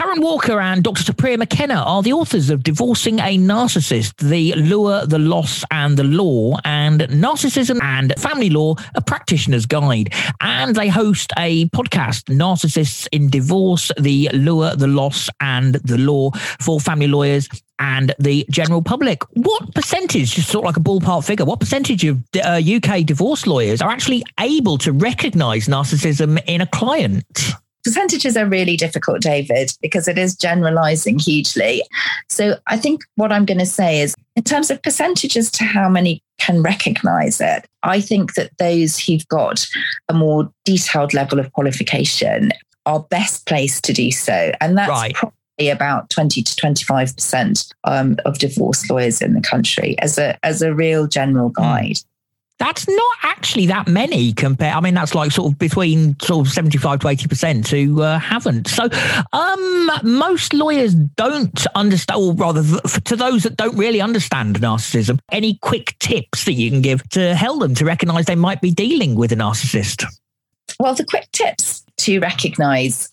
Karen Walker and Dr. Supriya McKenna are the authors of Divorcing a Narcissist, The Lure, the Loss, and the Law, and Narcissism and Family Law, a Practitioner's Guide. And they host a podcast, Narcissists in Divorce, The Lure, the Loss, and the Law for family lawyers and the general public. What percentage, just sort of like a ballpark figure, what percentage of uh, UK divorce lawyers are actually able to recognize narcissism in a client? Percentages are really difficult, David, because it is generalizing hugely. So I think what I'm going to say is, in terms of percentages to how many can recognize it, I think that those who've got a more detailed level of qualification are best placed to do so. And that's right. probably about 20 to 25% um, of divorce lawyers in the country as a, as a real general hmm. guide. That's not actually that many compared. I mean, that's like sort of between sort of 75 to 80% who uh, haven't. So, um, most lawyers don't understand, or rather, to those that don't really understand narcissism, any quick tips that you can give to help them to recognize they might be dealing with a narcissist? Well, the quick tips to recognize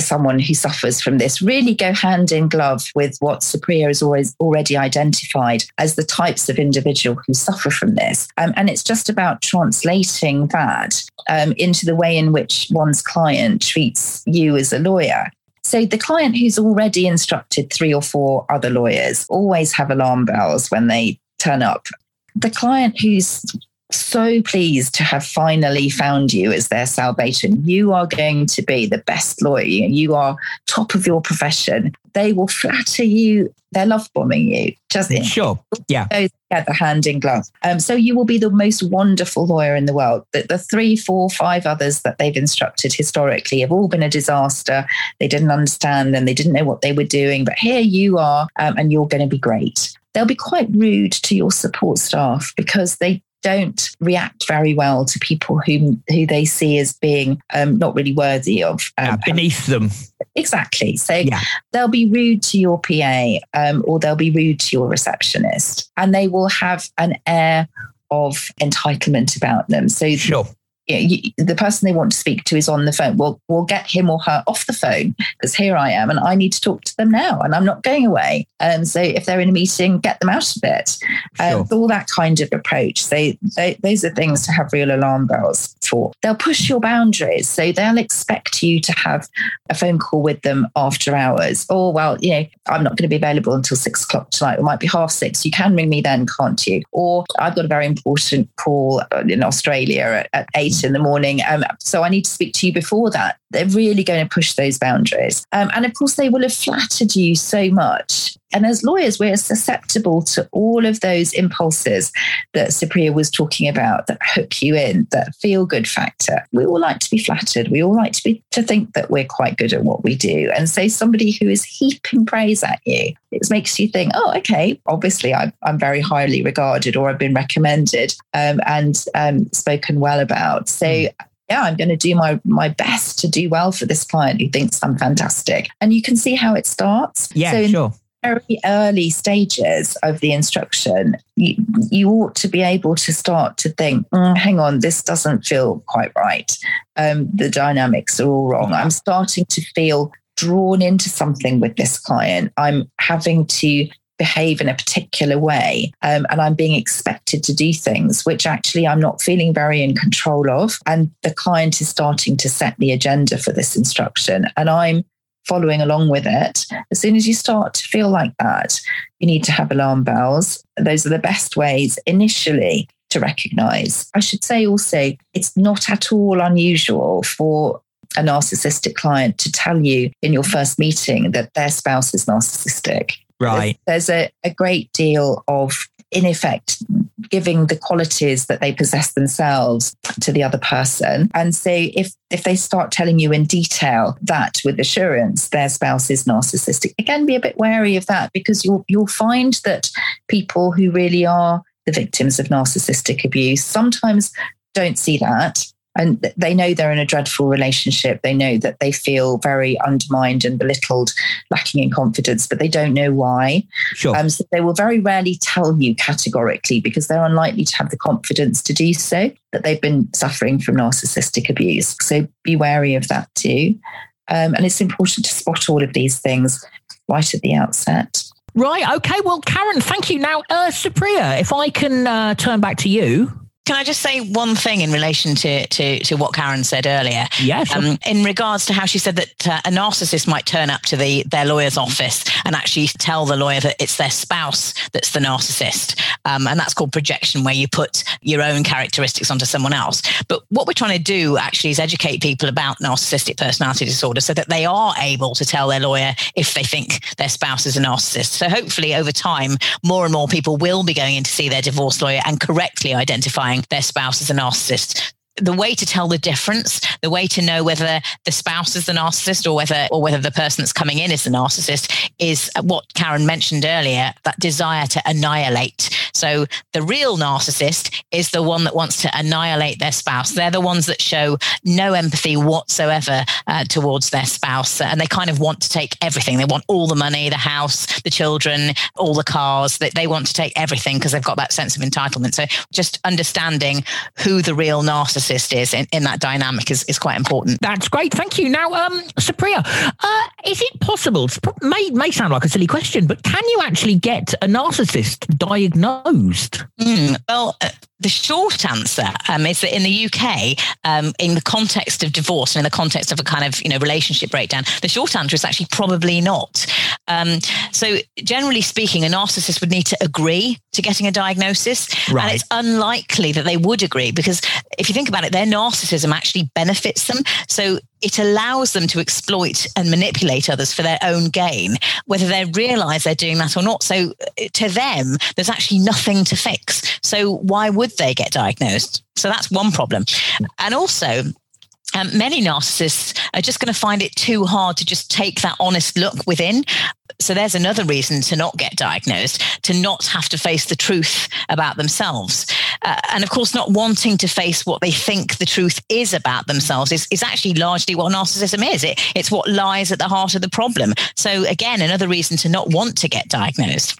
someone who suffers from this really go hand in glove with what Supriya has always already identified as the types of individual who suffer from this. Um, and it's just about translating that um, into the way in which one's client treats you as a lawyer. So the client who's already instructed three or four other lawyers always have alarm bells when they turn up. The client who's so pleased to have finally found you as their salvation. You are going to be the best lawyer. You are top of your profession. They will flatter you. They're love bombing you. Just sure, yeah. Together, hand in glove. Um, so you will be the most wonderful lawyer in the world. The, the three, four, five others that they've instructed historically have all been a disaster. They didn't understand and they didn't know what they were doing. But here you are, um, and you're going to be great they'll be quite rude to your support staff because they don't react very well to people who who they see as being um, not really worthy of um, yeah, beneath them. Exactly. So yeah. they'll be rude to your PA um, or they'll be rude to your receptionist, and they will have an air of entitlement about them. So sure you know, you, the person they want to speak to is on the phone. Well, we'll get him or her off the phone because here I am and I need to talk to them now and I'm not going away. Um, so if they're in a meeting, get them out of it. Um, sure. All that kind of approach. So they, those are things to have real alarm bells for. They'll push your boundaries. So they'll expect you to have a phone call with them after hours. Or, well, you know, I'm not going to be available until six o'clock tonight. It might be half six. You can ring me then, can't you? Or I've got a very important call in Australia at, at eight in the morning. Um, so I need to speak to you before that. They're really going to push those boundaries. Um, and of course, they will have flattered you so much. And as lawyers, we're susceptible to all of those impulses that Supriya was talking about that hook you in, that feel good factor. We all like to be flattered. We all like to be to think that we're quite good at what we do. And so somebody who is heaping praise at you, it makes you think, oh, okay, obviously I'm, I'm very highly regarded or I've been recommended um, and um, spoken well about. So mm yeah, I'm going to do my my best to do well for this client who thinks I'm fantastic. And you can see how it starts. Yeah, so sure very early stages of the instruction, you, you ought to be able to start to think, mm, hang on, this doesn't feel quite right. Um, the dynamics are all wrong. I'm starting to feel drawn into something with this client. I'm having to behave in a particular way um, and I'm being expected to do things which actually I'm not feeling very in control of. And the client is starting to set the agenda for this instruction. And I'm following along with it. As soon as you start to feel like that, you need to have alarm bells. Those are the best ways initially to recognize. I should say also, it's not at all unusual for a narcissistic client to tell you in your first meeting that their spouse is narcissistic. Right. There's a, a great deal of in effect giving the qualities that they possess themselves to the other person. And so if if they start telling you in detail that with assurance their spouse is narcissistic again be a bit wary of that because you'll you'll find that people who really are the victims of narcissistic abuse sometimes don't see that and they know they're in a dreadful relationship. They know that they feel very undermined and belittled, lacking in confidence, but they don't know why. Sure. Um, so they will very rarely tell you categorically because they're unlikely to have the confidence to do so that they've been suffering from narcissistic abuse. So be wary of that too. Um, and it's important to spot all of these things right at the outset. Right. Okay. Well, Karen, thank you. Now, uh, Supriya, if I can uh, turn back to you. Can I just say one thing in relation to to, to what Karen said earlier? Yes. Sure. Um, in regards to how she said that uh, a narcissist might turn up to the their lawyer's office and actually tell the lawyer that it's their spouse that's the narcissist, um, and that's called projection, where you put your own characteristics onto someone else. But what we're trying to do actually is educate people about narcissistic personality disorder so that they are able to tell their lawyer if they think their spouse is a narcissist. So hopefully, over time, more and more people will be going in to see their divorce lawyer and correctly identifying their spouse as a narcissist the way to tell the difference, the way to know whether the spouse is the narcissist or whether or whether the person that's coming in is the narcissist is what Karen mentioned earlier, that desire to annihilate. So the real narcissist is the one that wants to annihilate their spouse. They're the ones that show no empathy whatsoever uh, towards their spouse. And they kind of want to take everything. They want all the money, the house, the children, all the cars. They, they want to take everything because they've got that sense of entitlement. So just understanding who the real narcissist is in, in that dynamic is, is quite important. That's great. Thank you. Now, um, Supriya, uh, is it possible, it may, may sound like a silly question, but can you actually get a narcissist diagnosed? Mm, well, uh, the short answer um, is that in the UK, um, in the context of divorce and in the context of a kind of you know relationship breakdown, the short answer is actually probably not. Um, so, generally speaking, a narcissist would need to agree to getting a diagnosis, right. and it's unlikely that they would agree because if you think about it, their narcissism actually benefits them. So it allows them to exploit and manipulate others for their own gain, whether they realize they're doing that or not. So uh, to them, there's actually nothing to fix. So why would they get diagnosed? So that's one problem. And also, um, many narcissists are just going to find it too hard to just take that honest look within. So there's another reason to not get diagnosed, to not have to face the truth about themselves. Uh, and of course, not wanting to face what they think the truth is about themselves is, is actually largely what narcissism is. It, it's what lies at the heart of the problem. So again, another reason to not want to get diagnosed.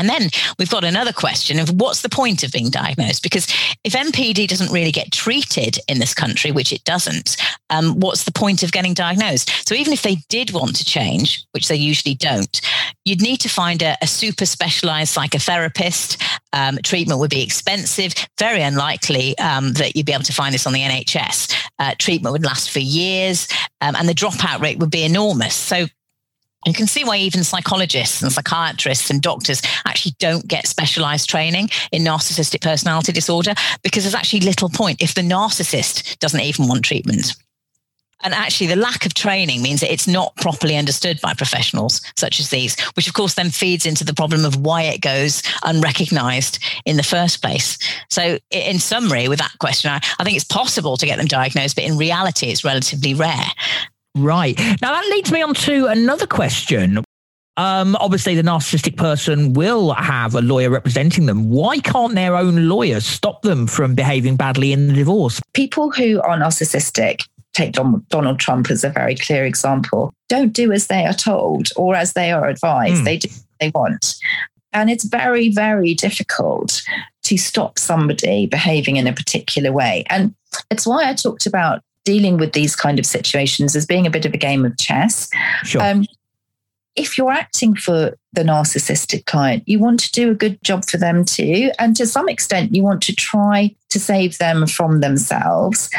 And then we've got another question of what's the point of being diagnosed? Because if NPD doesn't really get treated in this country, which it doesn't, um, what's the point of getting diagnosed? So even if they did want to change, which they usually don't, you'd need to find a, a super specialized psychotherapist. Um, treatment would be expensive, very unlikely um, that you'd be able to find this on the NHS. Uh, treatment would last for years, um, and the dropout rate would be enormous. So you can see why even psychologists and psychiatrists and doctors actually don't get specialized training in narcissistic personality disorder because there's actually little point if the narcissist doesn't even want treatment. And actually, the lack of training means that it's not properly understood by professionals such as these, which of course then feeds into the problem of why it goes unrecognized in the first place. So, in summary, with that question, I, I think it's possible to get them diagnosed, but in reality, it's relatively rare. Right. Now, that leads me on to another question. Um, obviously, the narcissistic person will have a lawyer representing them. Why can't their own lawyer stop them from behaving badly in the divorce? People who are narcissistic, take Donald Trump as a very clear example, don't do as they are told or as they are advised. Mm. They do what they want. And it's very, very difficult to stop somebody behaving in a particular way. And it's why I talked about dealing with these kind of situations as being a bit of a game of chess. Sure. Um, if you're acting for the narcissistic client, you want to do a good job for them too. And to some extent, you want to try to save them from themselves.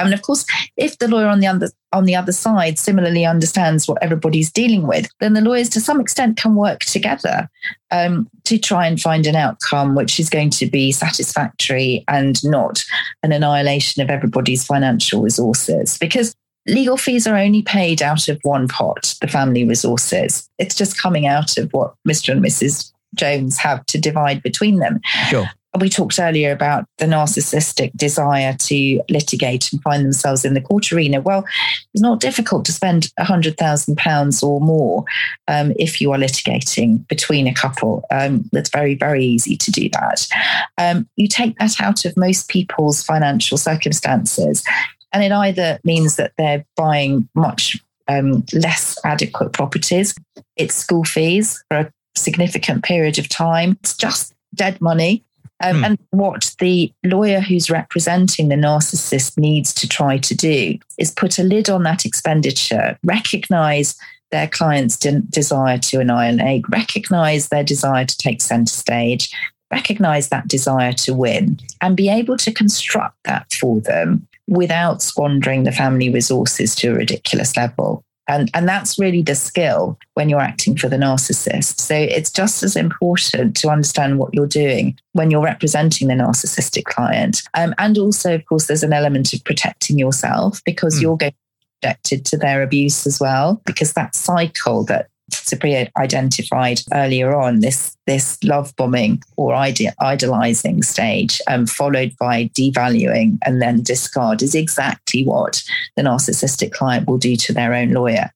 I mean, of course, if the lawyer on the other on the other side similarly understands what everybody's dealing with, then the lawyers to some extent can work together um, to try and find an outcome which is going to be satisfactory and not an annihilation of everybody's financial resources. Because legal fees are only paid out of one pot, the family resources. It's just coming out of what Mr. and Mrs. Jones have to divide between them. Sure we talked earlier about the narcissistic desire to litigate and find themselves in the court arena. Well, it's not difficult to spend £100,000 or more um, if you are litigating between a couple. Um, it's very, very easy to do that. Um, you take that out of most people's financial circumstances, and it either means that they're buying much um, less adequate properties, it's school fees for a significant period of time, it's just dead money Um, mm. And what the lawyer who's representing the narcissist needs to try to do is put a lid on that expenditure, recognize their client's de- desire to annihilate, recognize their desire to take center stage, recognize that desire to win, and be able to construct that for them without squandering the family resources to a ridiculous level. And, and that's really the skill when you're acting for the narcissist. So it's just as important to understand what you're doing when you're representing the narcissistic client. Um, and also, of course, there's an element of protecting yourself because mm. you're going subjected to their abuse as well, because that cycle that Supriya identified earlier on, this this love bombing or idolizing stage, um, followed by devaluing and then discard, is exactly what the narcissistic client will do to their own lawyer.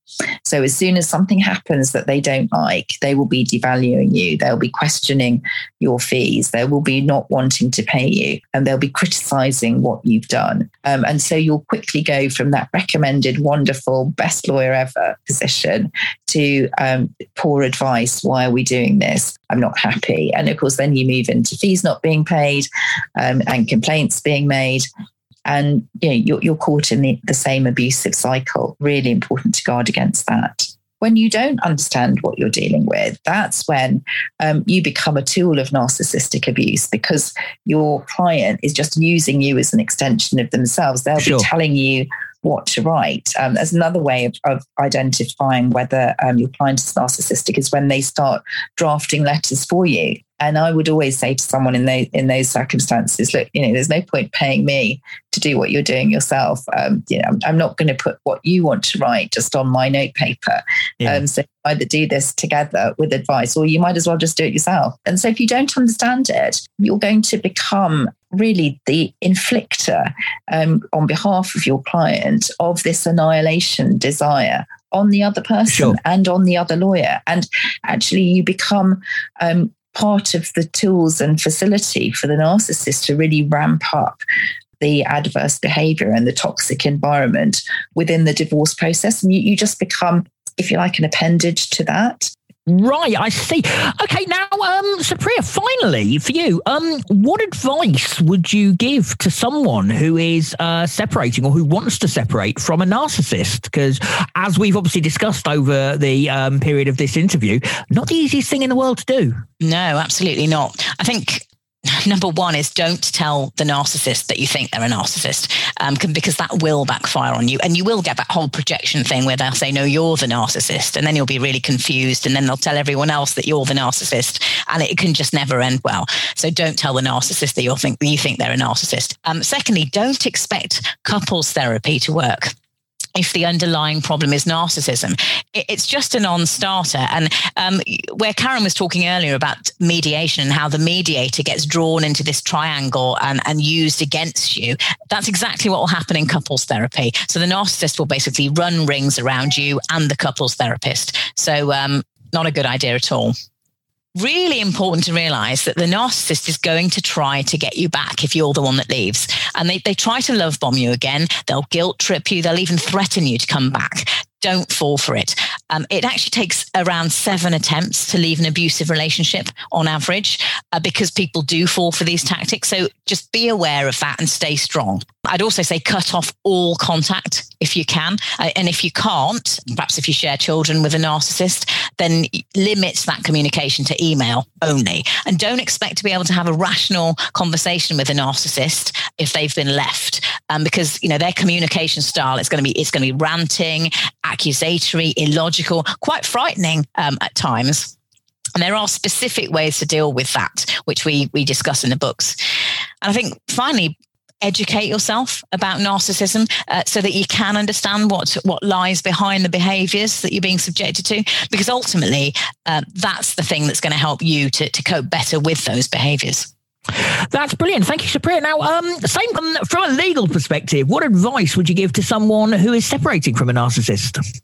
So as soon as something happens that they don't like, they will be devaluing you. They'll be questioning your fees. They will be not wanting to pay you, and they'll be criticizing what you've done. Um, and so you'll quickly go from that recommended, wonderful, best lawyer ever position to um, poor advice. Why are we doing this? I'm not happy. And of course, then you move into fees not being paid um, and complaints being made. And you know, you're, you're caught in the, the same abusive cycle. Really important to guard against that when you don't understand what you're dealing with, that's when um, you become a tool of narcissistic abuse because your client is just using you as an extension of themselves. They'll sure. be telling you what to write. Um, there's another way of, of identifying whether um, your client is narcissistic is when they start drafting letters for you. And I would always say to someone in those in those circumstances, look, you know, there's no point paying me to do what you're doing yourself. Um, you know, I'm, I'm not going to put what you want to write just on my note paper. Yeah. Um, so either do this together with advice, or you might as well just do it yourself. And so if you don't understand it, you're going to become really the inflictor um, on behalf of your client of this annihilation desire on the other person sure. and on the other lawyer. And actually, you become um, part of the tools and facility for the narcissist to really ramp up the adverse behavior and the toxic environment within the divorce process. And you, you just become, if you like, an appendage to that. Right, I see. Okay, now, um, Supriya, finally for you, um, what advice would you give to someone who is uh, separating or who wants to separate from a narcissist? Because as we've obviously discussed over the um, period of this interview, not the easiest thing in the world to do. No, absolutely not. I think number one is don't tell the narcissist that you think they're a narcissist um, because that will backfire on you. And you will get that whole projection thing where they'll say no you're the narcissist. And then you'll be really confused and then they'll tell everyone else that you're the narcissist and it can just never end well. So don't tell the narcissist that you think you think they're a narcissist. Um, secondly don't expect couples therapy to work if the underlying problem is narcissism. It's just a non starter. And um, where Karen was talking earlier about mediation and how the mediator gets drawn into this triangle and, and used against you, that's exactly what will happen in couples therapy. So the narcissist will basically run rings around you and the couples therapist. So, um, not a good idea at all really important to realize that the narcissist is going to try to get you back if you're the one that leaves. And they, they try to love bomb you again. They'll guilt trip you. They'll even threaten you to come back. Don't fall for it. Um, it actually takes around seven attempts to leave an abusive relationship on average uh, because people do fall for these tactics. So just be aware of that and stay strong. I'd also say cut off all contact if you can. Uh, and if you can't, perhaps if you share children with a narcissist, then limit that communication to email only. And don't expect to be able to have a rational conversation with a narcissist if they've been left. Um, because you know their communication style is going to be it's going to be ranting, accusatory, illogical, quite frightening um, at times. And there are specific ways to deal with that, which we we discuss in the books. And I think finally, educate yourself about narcissism uh, so that you can understand what what lies behind the behaviors that you're being subjected to because ultimately uh, that's the thing that's going to help you to, to cope better with those behaviors that's brilliant. Thank you, Supriya. Now, um, same um, from a legal perspective, what advice would you give to someone who is separating from a narcissist?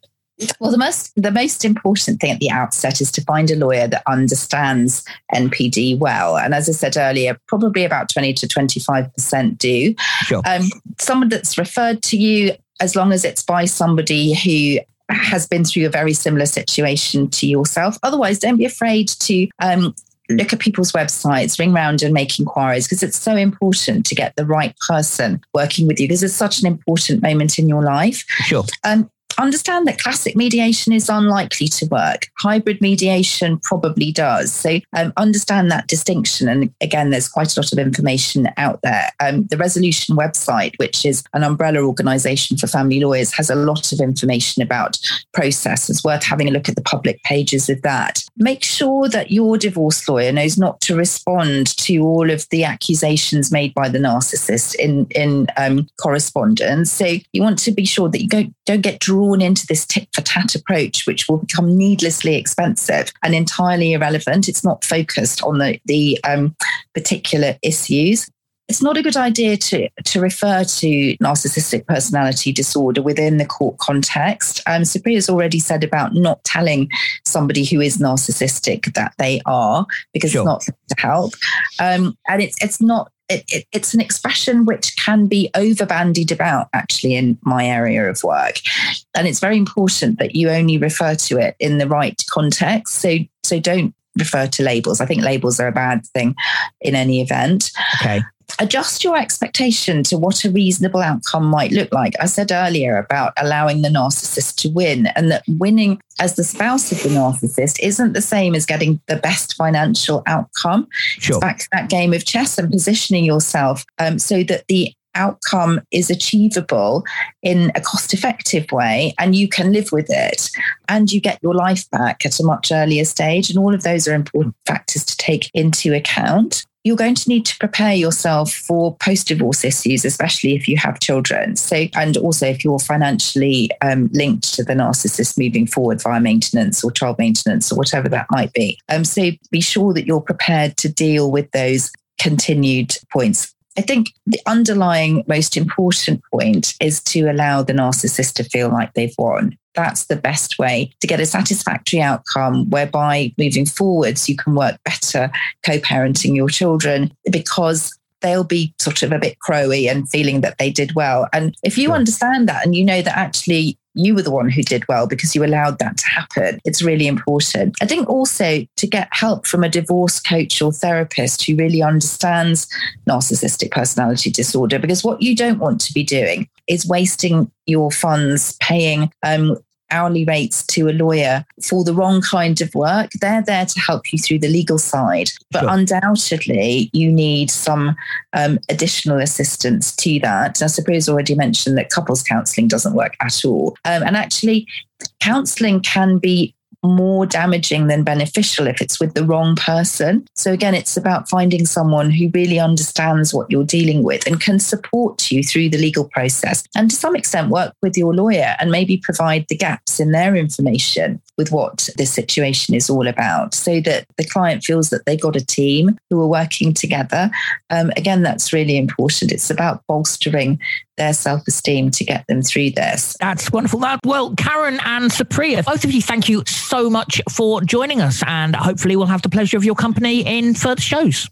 Well, the most the most important thing at the outset is to find a lawyer that understands NPD well. And as I said earlier, probably about twenty to twenty five percent do. Sure. Um, someone that's referred to you, as long as it's by somebody who has been through a very similar situation to yourself. Otherwise, don't be afraid to um, look at people's websites, ring round and make inquiries because it's so important to get the right person working with you This is such an important moment in your life. Sure. Um, understand that classic mediation is unlikely to work. Hybrid mediation probably does. So um, understand that distinction. And again, there's quite a lot of information out there. Um, the Resolution website, which is an umbrella organisation for family lawyers, has a lot of information about process. It's worth having a look at the public pages of that. Make sure that your divorce lawyer knows not to respond to all of the accusations made by the narcissist in in um, correspondence. So you want to be sure that you don't don't get drawn drawn into this tit for tat approach, which will become needlessly expensive and entirely irrelevant. It's not focused on the, the um, particular issues it's not a good idea to, to refer to narcissistic personality disorder within the court context. Um, Supriya's already said about not telling somebody who is narcissistic that they are because sure. it's not to help. Um, and it's it's not it, it, it's an expression which can be over bandied about actually in my area of work. And it's very important that you only refer to it in the right context. So so don't refer to labels. I think labels are a bad thing in any event. Okay adjust your expectation to what a reasonable outcome might look like. I said earlier about allowing the narcissist to win, and that winning as the spouse of the narcissist isn't the same as getting the best financial outcome. Sure. It's back to that game of chess and positioning yourself um, so that the outcome is achievable in a cost effective way and you can live with it and you get your life back at a much earlier stage. And all of those are important factors to take into account you're going to need to prepare yourself for post divorce issues, especially if you have children. So, and also if you're financially um, linked to the narcissist moving forward via maintenance or child maintenance or whatever that might be. Um, so, be sure that you're prepared to deal with those continued points. I think the underlying most important point is to allow the narcissist to feel like they've won that's the best way to get a satisfactory outcome whereby moving forwards you can work better co-parenting your children because they'll be sort of a bit crowy and feeling that they did well and if you sure. understand that and you know that actually you were the one who did well because you allowed that to happen. It's really important. I think also to get help from a divorce coach or therapist who really understands narcissistic personality disorder, because what you don't want to be doing is wasting your funds paying um, hourly rates to a lawyer for the wrong kind of work. They're there to help you through the legal side, but sure. undoubtedly you need some um, additional assistance to that. Supriya's already mentioned that couples counselling doesn't work at all, um, and actually. Counselling can be more damaging than beneficial if it's with the wrong person. So, again, it's about finding someone who really understands what you're dealing with and can support you through the legal process. And to some extent, work with your lawyer and maybe provide the gaps in their information with what this situation is all about so that the client feels that they got a team who are working together. Um, again, that's really important. It's about bolstering their self esteem to get them through this. That's wonderful. Well, Karen and Supriya, both of you, thank you so much for joining us. And hopefully, we'll have the pleasure of your company in further shows.